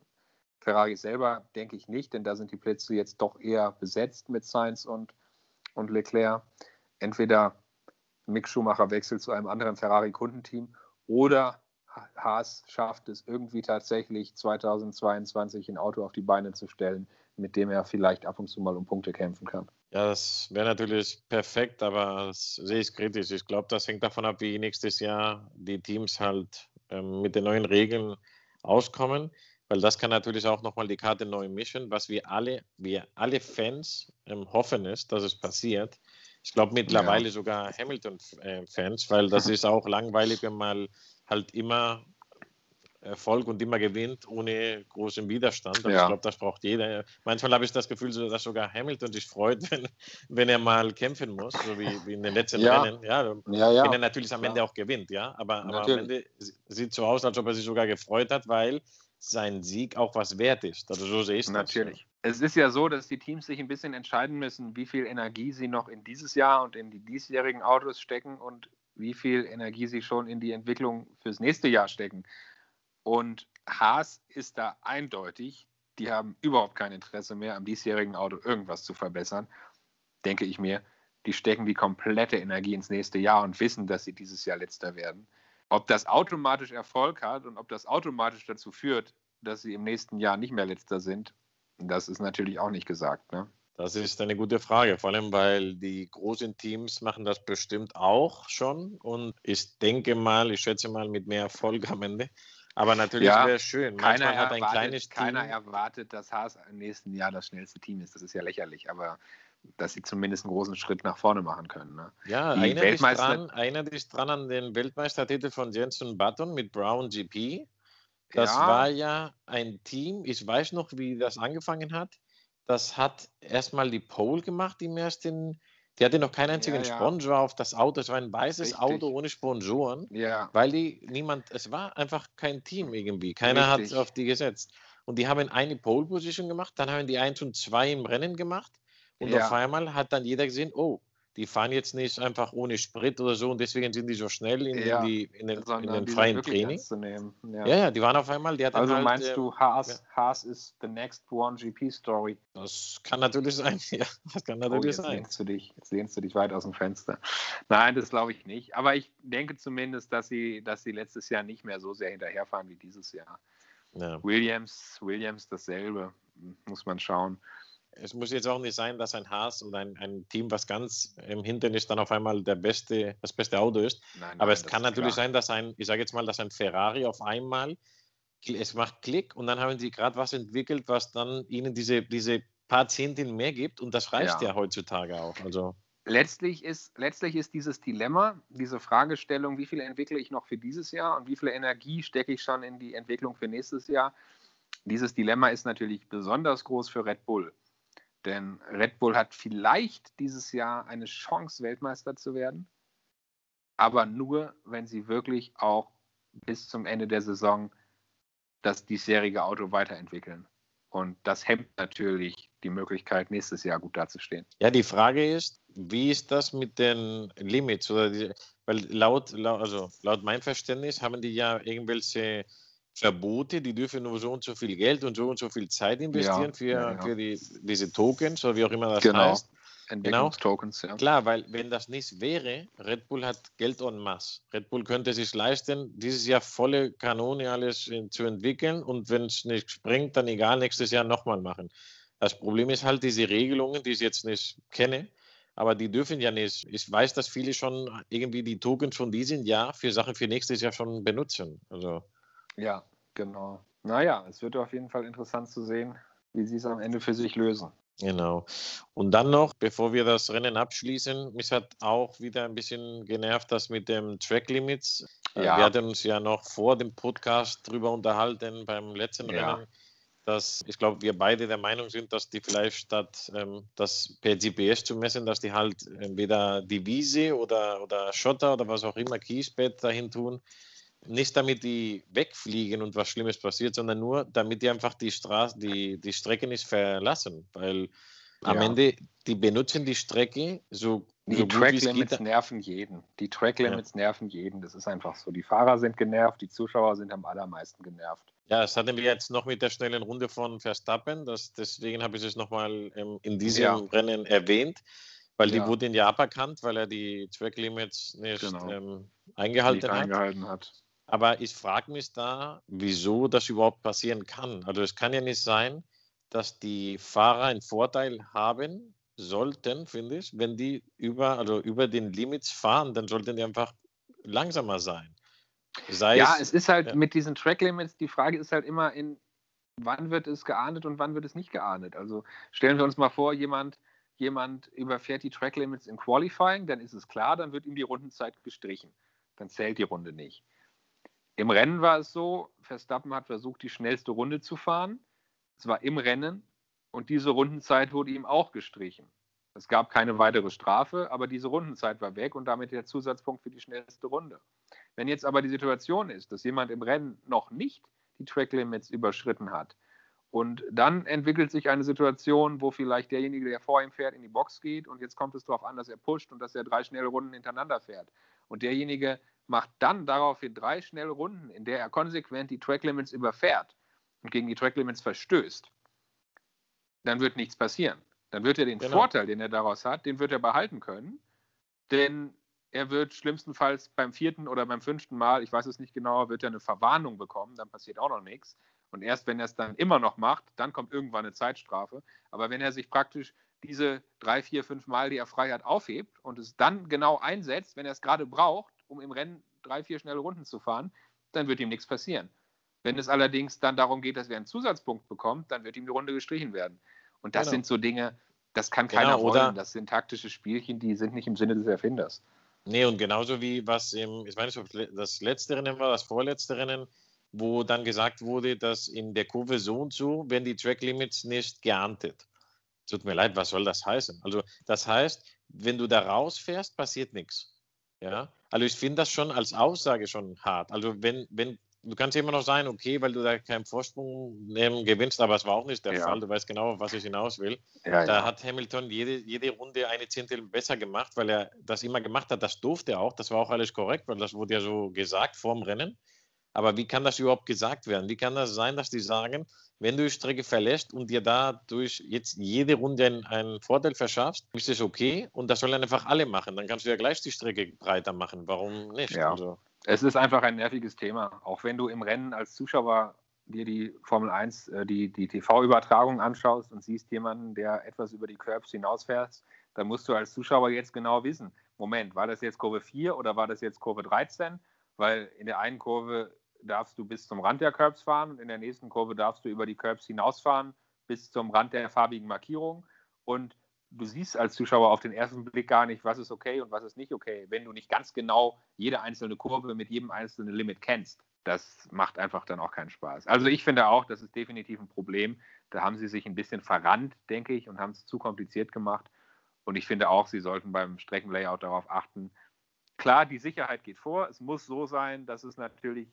Ferrari selber denke ich nicht, denn da sind die Plätze jetzt doch eher besetzt mit Sainz und, und Leclerc. Entweder Mick Schumacher wechselt zu einem anderen Ferrari-Kundenteam oder Haas schafft es irgendwie tatsächlich 2022 ein Auto auf die Beine zu stellen, mit dem er vielleicht ab und zu mal um Punkte kämpfen kann. Ja, das wäre natürlich perfekt, aber das sehe ich kritisch. Ich glaube, das hängt davon ab, wie nächstes Jahr die Teams halt ähm, mit den neuen Regeln auskommen, weil das kann natürlich auch nochmal die Karte neu mischen, was wir alle, wir alle Fans ähm, hoffen ist, dass es passiert. Ich glaube mittlerweile ja. sogar Hamilton-Fans, äh, weil das *laughs* ist auch langweilig, wenn man halt immer Erfolg und immer gewinnt ohne großen Widerstand. Aber ja. ich glaube, das braucht jeder. Manchmal habe ich das Gefühl, dass sogar Hamilton sich freut, *laughs* wenn, wenn er mal kämpfen muss, so wie, wie in den letzten ja. Rennen. Ja, ja, ja, Wenn er natürlich am Ende auch gewinnt, ja. Aber, aber am Ende sieht so aus, als ob er sich sogar gefreut hat, weil sein Sieg auch was wert ist. Also so sehe ich es. Natürlich. Es ist ja so, dass die Teams sich ein bisschen entscheiden müssen, wie viel Energie sie noch in dieses Jahr und in die diesjährigen Autos stecken und wie viel Energie sie schon in die Entwicklung fürs nächste Jahr stecken. Und Haas ist da eindeutig, die haben überhaupt kein Interesse mehr, am diesjährigen Auto irgendwas zu verbessern, denke ich mir. Die stecken die komplette Energie ins nächste Jahr und wissen, dass sie dieses Jahr letzter werden. Ob das automatisch Erfolg hat und ob das automatisch dazu führt, dass sie im nächsten Jahr nicht mehr letzter sind, das ist natürlich auch nicht gesagt. Ne? Das ist eine gute Frage, vor allem weil die großen Teams machen das bestimmt auch schon und ich denke mal, ich schätze mal mit mehr Erfolg am Ende. Aber natürlich ja, wäre es schön. Manchmal keiner hat ein erwartet, kleines Team. Keiner erwartet, dass Haas im nächsten Jahr das schnellste Team ist. Das ist ja lächerlich, aber dass sie zumindest einen großen Schritt nach vorne machen können. Ne? Ja, erinnere dich, dran, erinnere dich dran an den Weltmeistertitel von Jensen Button mit Brown GP. Das ja. war ja ein Team, ich weiß noch, wie das angefangen hat. Das hat erstmal die Pole gemacht im ersten Die hatte noch keinen einzigen ja, ja. Sponsor auf das Auto. Es war ein weißes Richtig. Auto ohne Sponsoren, ja. weil die niemand, es war einfach kein Team irgendwie. Keiner Richtig. hat auf die gesetzt. Und die haben eine Pole Position gemacht, dann haben die eins und zwei im Rennen gemacht. Und auf einmal hat dann jeder gesehen, oh, die fahren jetzt nicht einfach ohne Sprit oder so und deswegen sind die so schnell in, ja, in, die, in den, in den freien Training. Ja. ja. ja, die waren auf einmal. Die also halt, meinst äh, du, Haas, ja. Haas ist the next one GP Story? Das kann natürlich sein. *laughs* Ja, das kann natürlich oh, jetzt sein. Lehnst du dich, jetzt lehnst du dich weit aus dem Fenster. Nein, das glaube ich nicht. Aber ich denke zumindest, dass sie, dass sie letztes Jahr nicht mehr so sehr hinterherfahren wie dieses Jahr. Williams, Williams dasselbe, muss man schauen es muss jetzt auch nicht sein, dass ein Haas und ein, ein Team, was ganz im Hintern ist, dann auf einmal der beste, das beste Auto ist. Nein, nein, Aber es kann natürlich klar. sein, dass ein, ich sage jetzt mal, dass ein Ferrari auf einmal, es macht Klick und dann haben sie gerade was entwickelt, was dann ihnen diese, diese paar Zehntel mehr gibt und das reicht ja, ja heutzutage auch. Also. Letztlich ist, letztlich ist dieses Dilemma, diese Fragestellung, wie viel entwickle ich noch für dieses Jahr und wie viel Energie stecke ich schon in die Entwicklung für nächstes Jahr, dieses Dilemma ist natürlich besonders groß für Red Bull. Denn Red Bull hat vielleicht dieses Jahr eine Chance, Weltmeister zu werden, aber nur, wenn sie wirklich auch bis zum Ende der Saison das diesjährige Auto weiterentwickeln. Und das hemmt natürlich die Möglichkeit, nächstes Jahr gut dazustehen. Ja, die Frage ist, wie ist das mit den Limits? Oder die, weil laut, laut, also laut meinem Verständnis haben die ja irgendwelche Verbote, die dürfen nur so und so viel Geld und so und so viel Zeit investieren ja, für, ja, für die, diese Tokens oder wie auch immer das genau. heißt. Entwicklungstokens, genau. ja. Klar, weil wenn das nicht wäre, Red Bull hat Geld en masse. Red Bull könnte sich leisten, dieses Jahr volle Kanone alles zu entwickeln und wenn es nicht springt, dann egal, nächstes Jahr nochmal machen. Das Problem ist halt diese Regelungen, die ich jetzt nicht kenne, aber die dürfen ja nicht. Ich weiß, dass viele schon irgendwie die Tokens von diesem Jahr für Sachen für nächstes Jahr schon benutzen. Also ja, genau. Naja, es wird auf jeden Fall interessant zu sehen, wie sie es am Ende für sich lösen. Genau. Und dann noch, bevor wir das Rennen abschließen, mich hat auch wieder ein bisschen genervt, das mit dem Track Limits. Äh, ja. Wir hatten uns ja noch vor dem Podcast darüber unterhalten beim letzten ja. Rennen, dass ich glaube, wir beide der Meinung sind, dass die vielleicht statt ähm, das per GPS zu messen, dass die halt entweder die Wiese oder, oder Schotter oder was auch immer, Kiesbett dahin tun nicht damit die wegfliegen und was Schlimmes passiert, sondern nur damit die einfach die Straße, die, die Strecke nicht verlassen. Weil am ja. Ende, die benutzen die Strecke so. Die so Track Limits nerven jeden. Die Track Limits ja. nerven jeden. Das ist einfach so. Die Fahrer sind genervt, die Zuschauer sind am allermeisten genervt. Ja, das hatten wir jetzt noch mit der schnellen Runde von Verstappen. Das, deswegen habe ich es nochmal ähm, in diesem ja. Rennen erwähnt, weil die wurden ja aberkannt, weil er die Track Limits nicht genau. ähm, eingehalten, nicht hat. eingehalten hat. Aber ich frage mich da, wieso das überhaupt passieren kann. Also es kann ja nicht sein, dass die Fahrer einen Vorteil haben sollten, finde ich, wenn die über, also über den Limits fahren, dann sollten die einfach langsamer sein. Sei ja, es, es, ist halt ja. mit diesen Track Limits, die Frage ist halt immer in, wann wird es geahndet und wann wird es nicht geahndet. Also stellen wir uns mal vor, jemand, jemand überfährt die Track Limits im Qualifying, dann ist es klar, dann wird ihm die Rundenzeit gestrichen. Dann zählt die Runde nicht. Im Rennen war es so, Verstappen hat versucht, die schnellste Runde zu fahren. Es war im Rennen und diese Rundenzeit wurde ihm auch gestrichen. Es gab keine weitere Strafe, aber diese Rundenzeit war weg und damit der Zusatzpunkt für die schnellste Runde. Wenn jetzt aber die Situation ist, dass jemand im Rennen noch nicht die Track Limits überschritten hat und dann entwickelt sich eine Situation, wo vielleicht derjenige, der vor ihm fährt, in die Box geht und jetzt kommt es darauf an, dass er pusht und dass er drei schnelle Runden hintereinander fährt. Und derjenige macht dann daraufhin drei schnelle Runden, in der er konsequent die Track Limits überfährt und gegen die Track Limits verstößt, dann wird nichts passieren. Dann wird er den genau. Vorteil, den er daraus hat, den wird er behalten können, denn er wird schlimmstenfalls beim vierten oder beim fünften Mal, ich weiß es nicht genau, wird er eine Verwarnung bekommen, dann passiert auch noch nichts. Und erst wenn er es dann immer noch macht, dann kommt irgendwann eine Zeitstrafe. Aber wenn er sich praktisch diese drei, vier, fünf Mal, die er frei hat, aufhebt und es dann genau einsetzt, wenn er es gerade braucht, um im Rennen drei, vier schnelle Runden zu fahren, dann wird ihm nichts passieren. Wenn es allerdings dann darum geht, dass er einen Zusatzpunkt bekommt, dann wird ihm die Runde gestrichen werden. Und das genau. sind so Dinge, das kann keiner genau, wollen. Das sind taktische Spielchen, die sind nicht im Sinne des Erfinders. Nee, und genauso wie was im, ich ob das letzte Rennen war, das vorletzte Rennen, wo dann gesagt wurde, dass in der Kurve so und so werden die Track Limits nicht geahndet. Tut mir leid, was soll das heißen? Also, das heißt, wenn du da rausfährst, passiert nichts. Ja, also ich finde das schon als Aussage schon hart. Also wenn, wenn, du kannst immer noch sein, okay, weil du da keinen Vorsprung nehmen, gewinnst, aber es war auch nicht der ja. Fall. Du weißt genau, was ich hinaus will. Ja, da ja. hat Hamilton jede, jede Runde eine Zehntel besser gemacht, weil er das immer gemacht hat. Das durfte er auch. Das war auch alles korrekt, weil das wurde ja so gesagt vorm Rennen. Aber wie kann das überhaupt gesagt werden? Wie kann das sein, dass die sagen, wenn du die Strecke verlässt und dir dadurch jetzt jede Runde einen, Vorteil verschaffst, ist es okay und das sollen einfach alle machen. Dann kannst du ja gleich die Strecke breiter machen. Warum nicht? Ja. Also, es ist einfach ein nerviges Thema. Auch wenn du im Rennen als Zuschauer dir die Formel 1, äh, die, die TV-Übertragung anschaust und siehst jemanden, der etwas über die Curbs hinausfährt, dann musst du als Zuschauer jetzt genau wissen, Moment, war das jetzt Kurve 4 oder war das jetzt Kurve 13? Weil in der einen Kurve darfst du bis zum Rand der Curbs fahren und in der nächsten Kurve darfst du über die Curbs hinausfahren bis zum Rand der farbigen Markierung. Und du siehst als Zuschauer auf den ersten Blick gar nicht, was ist okay und was ist nicht okay, wenn du nicht ganz genau jede einzelne Kurve mit jedem einzelnen Limit kennst. Das macht einfach dann auch keinen Spaß. Also ich finde auch, das ist definitiv ein Problem. Da haben sie sich ein bisschen verrannt, denke ich, und haben es zu kompliziert gemacht. Und ich finde auch, sie sollten beim Streckenlayout darauf achten. Klar, die Sicherheit geht vor. Es muss so sein, dass es natürlich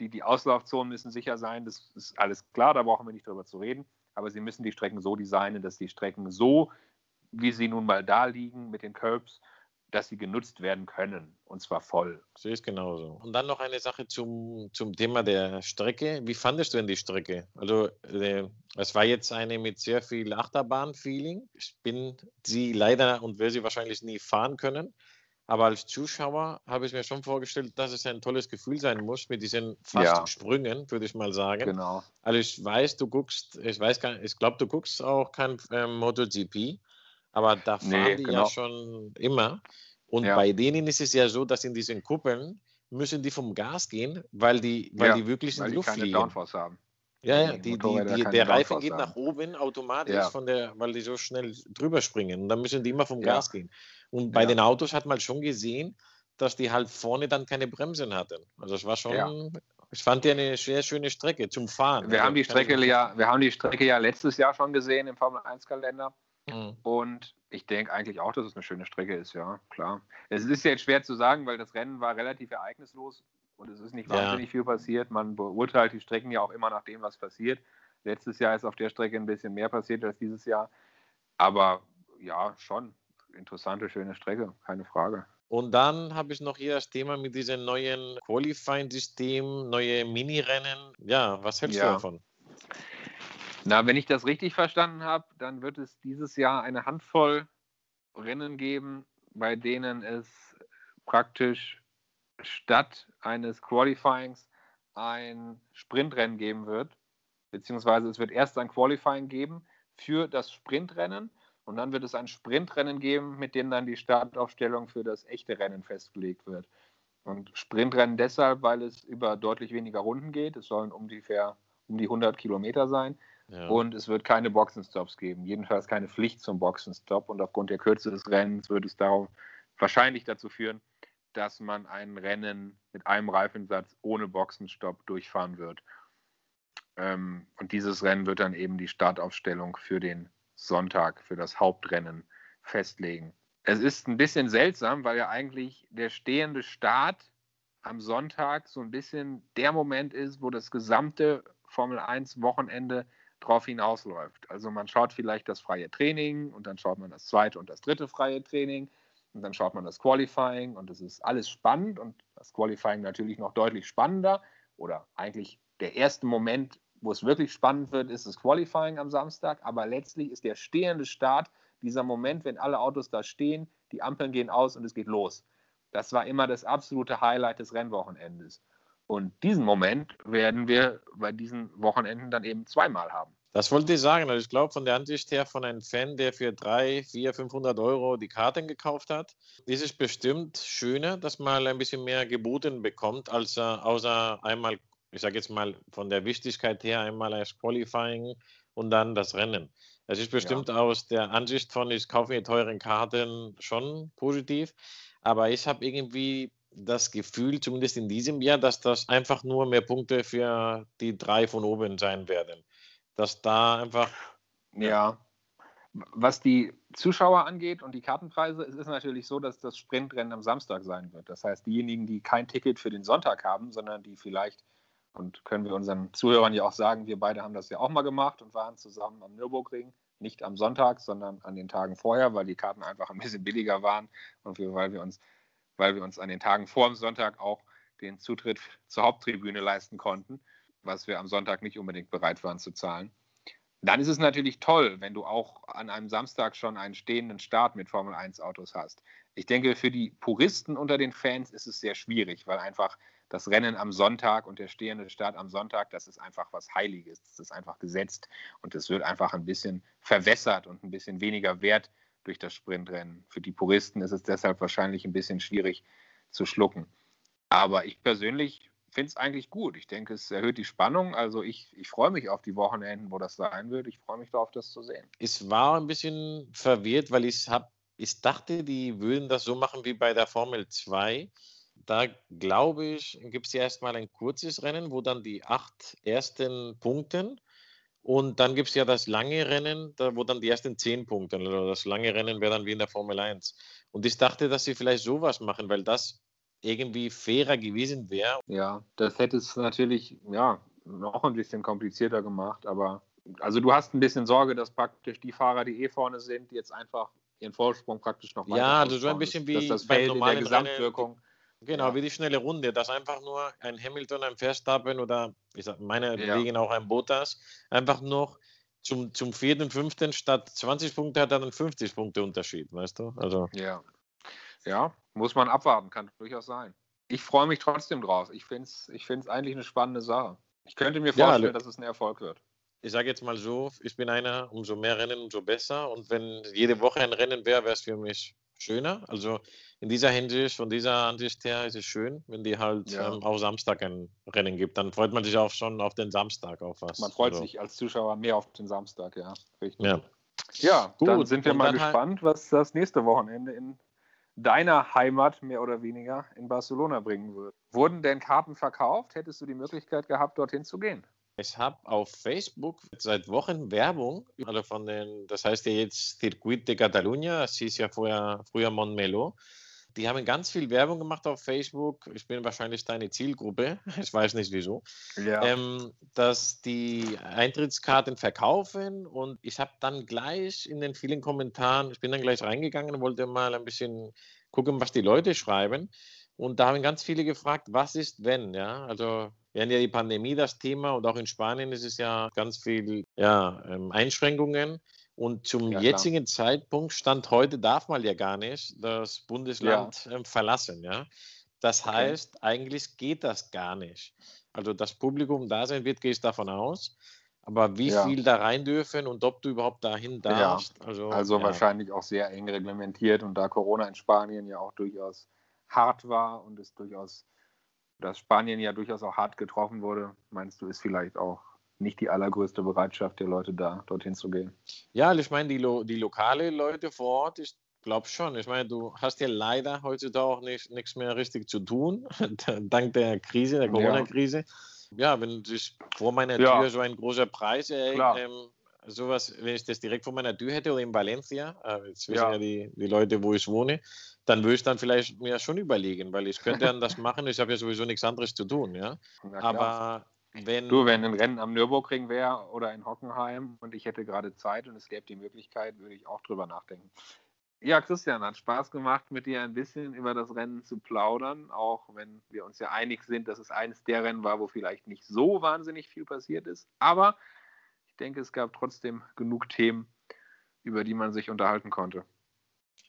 die, die Auslaufzonen müssen sicher sein, das ist alles klar, da brauchen wir nicht drüber zu reden. Aber sie müssen die Strecken so designen, dass die Strecken so, wie sie nun mal da liegen mit den Curbs, dass sie genutzt werden können und zwar voll. Sehe ich genauso. Und dann noch eine Sache zum, zum Thema der Strecke. Wie fandest du denn die Strecke? Also, äh, es war jetzt eine mit sehr viel Achterbahn-Feeling. Ich bin sie leider und werde sie wahrscheinlich nie fahren können. Aber als Zuschauer habe ich mir schon vorgestellt, dass es ein tolles Gefühl sein muss mit diesen fast ja. Sprüngen, würde ich mal sagen. Genau. Also ich weiß, du guckst, ich weiß gar ich glaube, du guckst auch kein ähm, MotoGP, aber da fahren nee, die genau. ja schon immer. Und ja. bei denen ist es ja so, dass in diesen Kuppeln müssen die vom Gas gehen, weil die, weil ja, die wirklich in die Luft fliegen. Downforce haben. Ja, ja, die, die, die, der Reifen geht nach oben automatisch, ja. von der, weil die so schnell drüber springen. Und dann müssen die immer vom Gas gehen. Und bei ja. den Autos hat man schon gesehen, dass die halt vorne dann keine Bremsen hatten. Also es war schon, ja. ich fand die eine sehr schöne Strecke zum Fahren. Wir, also haben die Strecke ja, wir haben die Strecke ja letztes Jahr schon gesehen im Formel 1-Kalender. Mhm. Und ich denke eigentlich auch, dass es eine schöne Strecke ist, ja, klar. Es ist jetzt schwer zu sagen, weil das Rennen war relativ ereignislos und es ist nicht wahnsinnig ja. viel passiert. Man beurteilt die Strecken ja auch immer nach dem, was passiert. Letztes Jahr ist auf der Strecke ein bisschen mehr passiert als dieses Jahr. Aber ja, schon interessante, schöne Strecke, keine Frage. Und dann habe ich noch hier das Thema mit diesem neuen Qualifying-System, neue Mini-Rennen. Ja, was hältst ja. du davon? Na, wenn ich das richtig verstanden habe, dann wird es dieses Jahr eine Handvoll Rennen geben, bei denen es praktisch statt eines Qualifyings ein Sprintrennen geben wird. Beziehungsweise es wird erst ein Qualifying geben für das Sprintrennen und dann wird es ein Sprintrennen geben, mit dem dann die Startaufstellung für das echte Rennen festgelegt wird. Und Sprintrennen deshalb, weil es über deutlich weniger Runden geht. Es sollen ungefähr um die 100 Kilometer sein. Ja. Und es wird keine Boxenstops geben. Jedenfalls keine Pflicht zum Boxenstopp. Und aufgrund der Kürze des Rennens wird es darauf wahrscheinlich dazu führen, dass man ein Rennen mit einem Reifensatz ohne Boxenstopp durchfahren wird. Ähm, und dieses Rennen wird dann eben die Startaufstellung für den Sonntag für das Hauptrennen festlegen. Es ist ein bisschen seltsam, weil ja eigentlich der stehende Start am Sonntag so ein bisschen der Moment ist, wo das gesamte Formel 1 Wochenende drauf hinausläuft. Also man schaut vielleicht das freie Training und dann schaut man das zweite und das dritte freie Training und dann schaut man das Qualifying und es ist alles spannend und das Qualifying natürlich noch deutlich spannender oder eigentlich der erste Moment wo es wirklich spannend wird, ist das Qualifying am Samstag. Aber letztlich ist der stehende Start dieser Moment, wenn alle Autos da stehen, die Ampeln gehen aus und es geht los. Das war immer das absolute Highlight des Rennwochenendes. Und diesen Moment werden wir bei diesen Wochenenden dann eben zweimal haben. Das wollte ich sagen. Also ich glaube, von der Ansicht her von einem Fan, der für 3, 4, 500 Euro die Karten gekauft hat, ist es bestimmt schöner, dass man ein bisschen mehr geboten bekommt, als außer einmal ich sage jetzt mal von der Wichtigkeit her einmal als Qualifying und dann das Rennen. Es ist bestimmt ja. aus der Ansicht von, ich kaufe mir teuren Karten schon positiv, aber ich habe irgendwie das Gefühl, zumindest in diesem Jahr, dass das einfach nur mehr Punkte für die drei von oben sein werden. Dass da einfach. Ja. Was die Zuschauer angeht und die Kartenpreise, es ist natürlich so, dass das Sprintrennen am Samstag sein wird. Das heißt, diejenigen, die kein Ticket für den Sonntag haben, sondern die vielleicht, und können wir unseren Zuhörern ja auch sagen, wir beide haben das ja auch mal gemacht und waren zusammen am Nürburgring, nicht am Sonntag, sondern an den Tagen vorher, weil die Karten einfach ein bisschen billiger waren und wir, weil wir uns, weil wir uns an den Tagen vor dem Sonntag auch den Zutritt zur Haupttribüne leisten konnten, was wir am Sonntag nicht unbedingt bereit waren zu zahlen. Dann ist es natürlich toll, wenn du auch an einem Samstag schon einen stehenden Start mit Formel 1 Autos hast. Ich denke, für die Puristen unter den Fans ist es sehr schwierig, weil einfach das Rennen am Sonntag und der stehende Start am Sonntag, das ist einfach was Heiliges. Das ist einfach gesetzt und es wird einfach ein bisschen verwässert und ein bisschen weniger wert durch das Sprintrennen. Für die Puristen ist es deshalb wahrscheinlich ein bisschen schwierig zu schlucken. Aber ich persönlich finde es eigentlich gut. Ich denke, es erhöht die Spannung. Also ich, ich freue mich auf die Wochenenden, wo das sein wird. Ich freue mich darauf, das zu sehen. Ich war ein bisschen verwirrt, weil ich habe, ich dachte, die würden das so machen wie bei der Formel 2. Da glaube ich, gibt es ja erstmal ein kurzes Rennen, wo dann die acht ersten Punkten und dann gibt es ja das lange Rennen, da, wo dann die ersten zehn Punkte, also das lange Rennen wäre dann wie in der Formel 1. Und ich dachte, dass sie vielleicht sowas machen, weil das irgendwie fairer gewesen wäre. Ja, das hätte es natürlich ja, noch ein bisschen komplizierter gemacht, aber also du hast ein bisschen Sorge, dass praktisch die Fahrer, die eh vorne sind, jetzt einfach ihren Vorsprung praktisch noch weiter Ja, also so ein bisschen wie das beim normalen Gesamtwirkung. Rennen, genau, wie die schnelle Runde, dass einfach nur ein Hamilton, ein Verstappen oder ich sag, meine ja. Wegen auch ein Bottas einfach noch zum, zum vierten, fünften statt 20 Punkte hat er dann 50 Punkte Unterschied, weißt du? Also. Ja. Ja, muss man abwarten, kann durchaus sein. Ich freue mich trotzdem drauf. Ich finde es ich find's eigentlich eine spannende Sache. Ich könnte mir vorstellen, ja, dass es ein Erfolg wird. Ich sage jetzt mal so, ich bin einer, umso mehr Rennen, umso besser. Und wenn jede Woche ein Rennen wäre, wäre es für mich schöner. Also in dieser Hinsicht, von dieser Ansicht her ist es schön, wenn die halt ja. ähm, auch Samstag ein Rennen gibt. Dann freut man sich auch schon auf den Samstag auf was. Man freut also. sich als Zuschauer mehr auf den Samstag, ja. Richtig. Ja, ja Gut, dann sind wir mal halt gespannt, was das nächste Wochenende in deiner Heimat mehr oder weniger in Barcelona bringen wird. Wurden denn Karten verkauft? Hättest du die Möglichkeit gehabt, dorthin zu gehen? Ich habe auf Facebook seit Wochen Werbung, also von den, das heißt ja jetzt Circuit de Catalunya, das hieß ja vorher, früher Montmelo. Die haben ganz viel Werbung gemacht auf Facebook. Ich bin wahrscheinlich deine Zielgruppe. *laughs* Ich weiß nicht wieso. Ja. Ähm, dass die Eintrittskarten verkaufen und ich habe dann gleich in den vielen Kommentaren, ich bin dann gleich reingegangen und wollte mal ein bisschen gucken, was die Leute schreiben. Und da haben ganz viele gefragt, was ist, wenn? Ja, also wir haben ja die Pandemie das Thema und auch in Spanien ist es ja ganz viel ja, ähm, Einschränkungen. Und zum ja, jetzigen Zeitpunkt, Stand heute, darf man ja gar nicht das Bundesland ja. ähm, verlassen. Ja? Das heißt, okay. eigentlich geht das gar nicht. Also das Publikum da sein wird, gehe ich davon aus. Aber wie ja. viel da rein dürfen und ob du überhaupt dahin darfst. Also, also wahrscheinlich auch sehr eng reglementiert und da Corona in Spanien ja auch durchaus hart war und es durchaus, dass Spanien ja durchaus auch hart getroffen wurde, meinst du, ist vielleicht auch nicht die allergrößte Bereitschaft der Leute da, dorthin zu gehen. Ja, ich meine, die, lo die lokale Leute vor Ort, ich glaube schon. Ich meine, du hast ja leider heutzutage auch nicht, nichts mehr richtig zu tun, *laughs* dank der Krise, der Corona-Krise. Ja. ja. wenn sich vor meiner ja. Tür so ein großer Preis äh, ähm, sowas, wenn ich das direkt vor meiner Tür hätte oder in Valencia, äh, jetzt wissen ja, ja die, die Leute, wo ich wohne, dann würde ich dann vielleicht mir schon überlegen, weil ich könnte dann das *laughs* machen, ich habe ja sowieso nichts anderes zu tun, ja. Aber wenn, du, wenn ein Rennen am Nürburgring wäre oder in Hockenheim und ich hätte gerade Zeit und es gäbe die Möglichkeit, würde ich auch drüber nachdenken. Ja, Christian, hat Spaß gemacht, mit dir ein bisschen über das Rennen zu plaudern, auch wenn wir uns ja einig sind, dass es eines der Rennen war, wo vielleicht nicht so wahnsinnig viel passiert ist. Aber denke, es gab trotzdem genug Themen, über die man sich unterhalten konnte.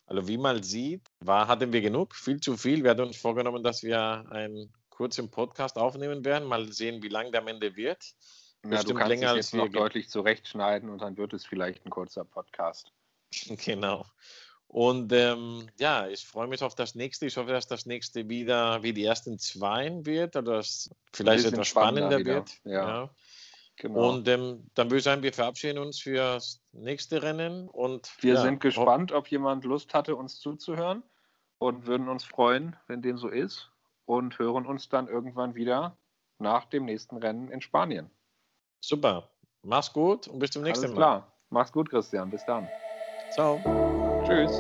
Also wie man sieht, war, hatten wir genug, viel zu viel. Wir hatten uns vorgenommen, dass wir ein kurz im Podcast aufnehmen werden. Mal sehen, wie lang der am Ende wird. Ja, Bestimmt du kannst länger jetzt noch deutlich zurechtschneiden und dann wird es vielleicht ein kurzer Podcast. *laughs* Genau. Und ähm, ja, ich freue mich auf das nächste. Ich hoffe, dass das nächste wieder wie die ersten zwei wird oder dass vielleicht etwas spannender, wird. Ja. ja. Genau. Und ähm, dann würde ich sagen, wir verabschieden uns für das nächste Rennen. Und, wir ja, sind gespannt, ob jemand Lust hatte, uns zuzuhören und würden uns freuen, wenn dem so ist und hören uns dann irgendwann wieder nach dem nächsten Rennen in Spanien. Super. Mach's gut und bis zum nächsten Alles Mal. Klar. Mach's gut, Christian. Bis dann. Ciao. Tschüss.